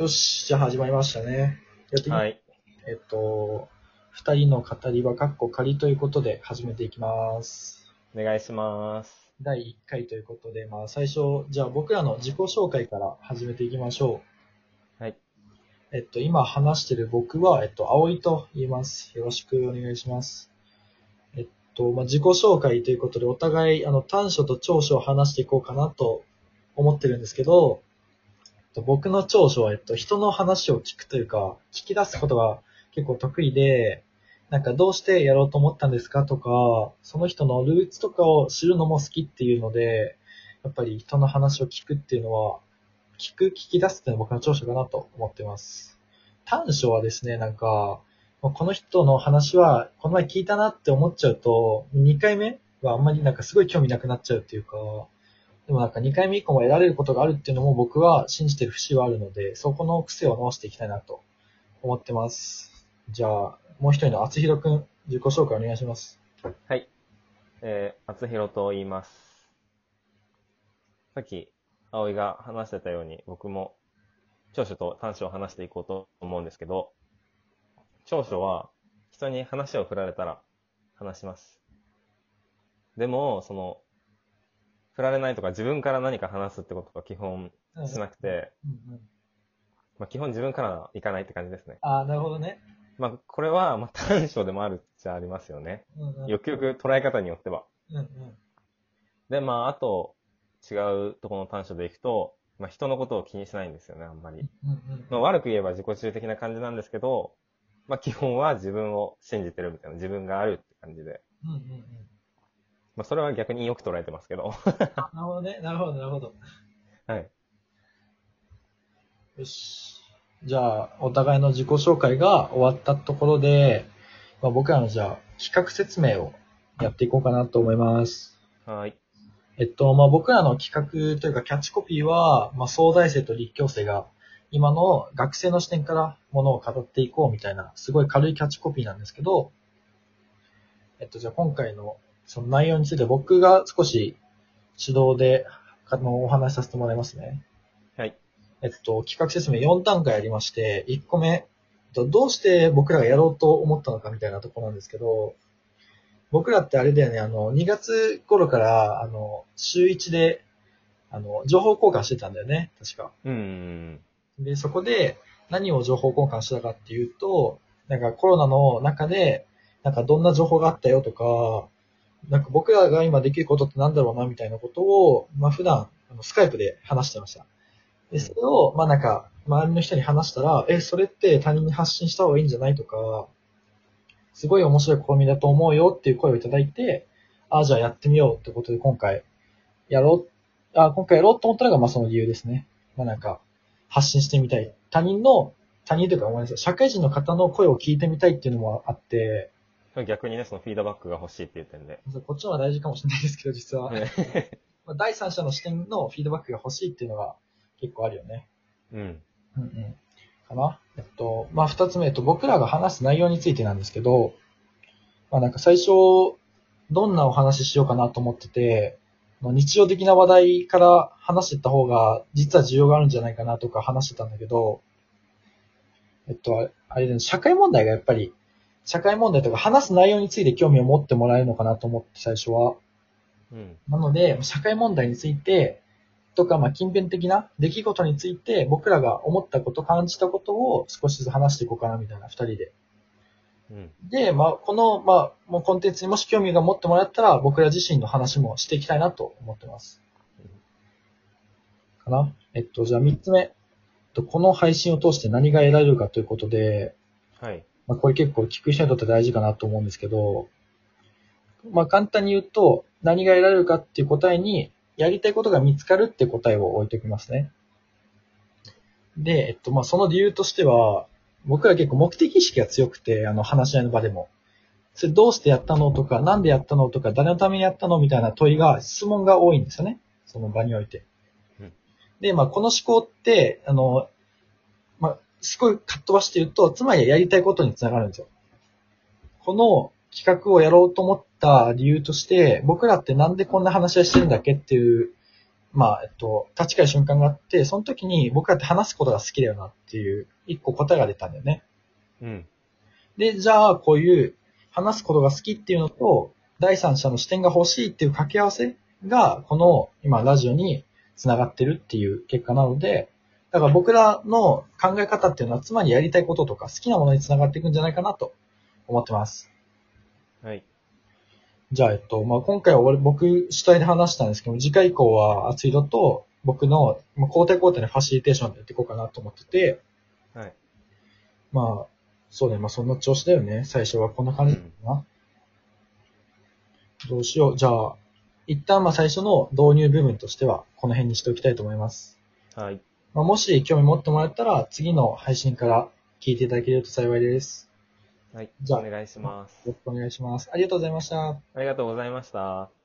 よし、じゃあ始まりましたね。やっていきはい。えっと、二人の語り場、かっこ仮ということで始めていきます。お願いします。第1回ということで、まあ最初、じゃあ僕らの自己紹介から始めていきましょう。はい。えっと、今話してる僕は、えっと、葵と言います。よろしくお願いします。えっと、まあ自己紹介ということで、お互い、あの、短所と長所を話していこうかなと思ってるんですけど、と僕の長所は、えっと、人の話を聞くというか、聞き出すことが結構得意で、なんかどうしてやろうと思ったんですかとか、その人のルーツとかを知るのも好きっていうので、やっぱり人の話を聞くっていうのは、聞く、聞き出すっていうのは僕の長所かなと思ってます。短所はですね、なんか、この人の話は、この前聞いたなって思っちゃうと、2回目はあんまりなんかすごい興味なくなっちゃうっていうか、でもなんか2回目以降も得られることがあるっていうのも僕は信じてる節はあるので、そこの癖を直していきたいなと思ってます。じゃあ、もう一人の厚弘くん、自己紹介お願いします。はい。えー、厚弘と言います。さっき、葵が話してたように、僕も長所と短所を話していこうと思うんですけど、長所は、人に話を振られたら話します。でも、その、振られないとか自分から何か話すってことは基本しなくて、うんうん、まあ基本自分からはいかないって感じですね。ああ、なるほどね。まあこれは、まあ短所でもあるっちゃありますよね。うんうん、よくよく捉え方によっては。うんうん。で、まあ、あと、違うところの短所でいくと、まあ、人のことを気にしないんですよね、あんまり。うんうんまあ、悪く言えば自己中的な感じなんですけど、まあ、基本は自分を信じてるみたいな、自分があるって感じで。うんうんうん。まあ、それは逆によく捉えてますけど。あなるほどね。なるほど、なるほど。はい。よし。じゃあ、お互いの自己紹介が終わったところで、まあ、僕らのじゃあ、企画説明をやっていこうかなと思います。はい。えっと、まあ、僕らの企画というかキャッチコピーは、まあ、総大生と立教生が今の学生の視点からものを語っていこうみたいな、すごい軽いキャッチコピーなんですけど、えっと、じゃあ今回のその内容について僕が少し指導であのお話しさせてもらいますね。はい。えっと、企画説明4段階ありまして、1個目、えっとどうして僕らがやろうと思ったのかみたいなところなんですけど、僕らってあれだよね、あの、2月頃から、あの、週1で、あの、情報交換してたんだよね、確か。うーん。で、そこで何を情報交換したかっていうと、なんかコロナの中で、なんかどんな情報があったよとか、なんか僕らが今できることってなんだろうなみたいなことを、まあ普段、あのスカイプで話してました。で、それを、まあなんか、周りの人に話したら、え、それって他人に発信した方がいいんじゃないとか、すごい面白い試みだと思うよっていう声をいただいて、ああ、じゃあやってみようってことで今回、やろう、あ今回やろうと思ったのが、まあその理由ですね。まあなんか、発信してみたい。他人の、他人というかごめんなさい、社会人の方の声を聞いてみたいっていうのもあって、逆にね、そのフィードバックが欲しいっていう点で。こっちの方が大事かもしれないですけど、実は。ね まあ第三者の視点のフィードバックが欲しいっていうのが結構あるよね。うん。うんうん。かなえっと、まあ、二つ目、えっと、僕らが話す内容についてなんですけど、まあ、なんか最初、どんなお話ししようかなと思ってて、まあ日常的な話題から話していった方が、実は需要があるんじゃないかなとか話してたんだけど、えっと、あれで、社会問題がやっぱり、社会問題とか話す内容について興味を持ってもらえるのかなと思って最初は。うん。なので、社会問題について、とか、まあ、近辺的な出来事について、僕らが思ったこと、感じたことを少しずつ話していこうかな、みたいな、二人で。うん。で、まあ、この、まあ、もうコンテンツにもし興味が持ってもらったら、僕ら自身の話もしていきたいなと思ってます。かな？えっと、じゃあ三つ目。えっとこの配信を通して何が得られるかということで、はい。まあ、これ結構聞く人にとって大事かなと思うんですけど、まあ、簡単に言うと、何が得られるかっていう答えに、やりたいことが見つかるって答えを置いておきますね。で、えっと、まあ、その理由としては、僕ら結構目的意識が強くて、あの、話し合いの場でも。それどうしてやったのとか、なんでやったのとか、誰のためにやったのみたいな問いが、質問が多いんですよね。その場において。うんで、まあ、この思考って、あの、まあ、すごいかっ飛ばして言うと、つまりやりたいことにつながるんですよ。この企画をやろうと思った理由として、僕らってなんでこんな話し合いしてるんだっけっていうまあ、えっと、立ち返る瞬間があって、その時に僕だって話すことが好きだよなっていう、一個答えが出たんだよね。うん。で、じゃあ、こういう話すことが好きっていうのと、第三者の視点が欲しいっていう掛け合わせが、この今ラジオに繋がってるっていう結果なので、だから僕らの考え方っていうのは、つまりやりたいこととか好きなものに繋がっていくんじゃないかなと思ってます。はい。じゃあ、えっと、まあ、今回は俺、僕主体で話したんですけど、次回以降は、厚いのと、僕の、まあ、交代交代のファシリテーションでやっていこうかなと思ってて、はい。まあ、そうね、まあ、そんな調子だよね。最初はこんな感じかな。どうしよう。じゃあ、一旦まあ最初の導入部分としては、この辺にしておきたいと思います。はい。まあ、もし興味持ってもらえたら、次の配信から聞いていただけると幸いです。はい。じゃあお願いします。よろしくお願いします。ありがとうございました。ありがとうございました。